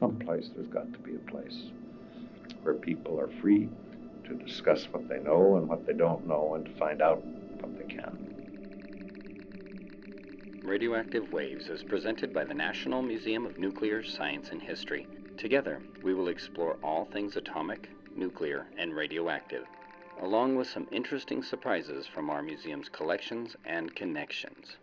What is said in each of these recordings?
someplace there's got to be a place where people are free to discuss what they know and what they don't know and to find out what they can. Radioactive Waves is presented by the National Museum of Nuclear Science and History. Together, we will explore all things atomic, nuclear, and radioactive, along with some interesting surprises from our museum's collections and connections.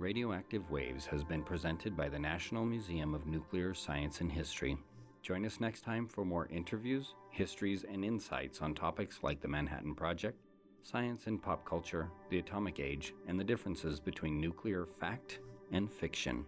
Radioactive Waves has been presented by the National Museum of Nuclear Science and History. Join us next time for more interviews, histories, and insights on topics like the Manhattan Project, science and pop culture, the atomic age, and the differences between nuclear fact and fiction.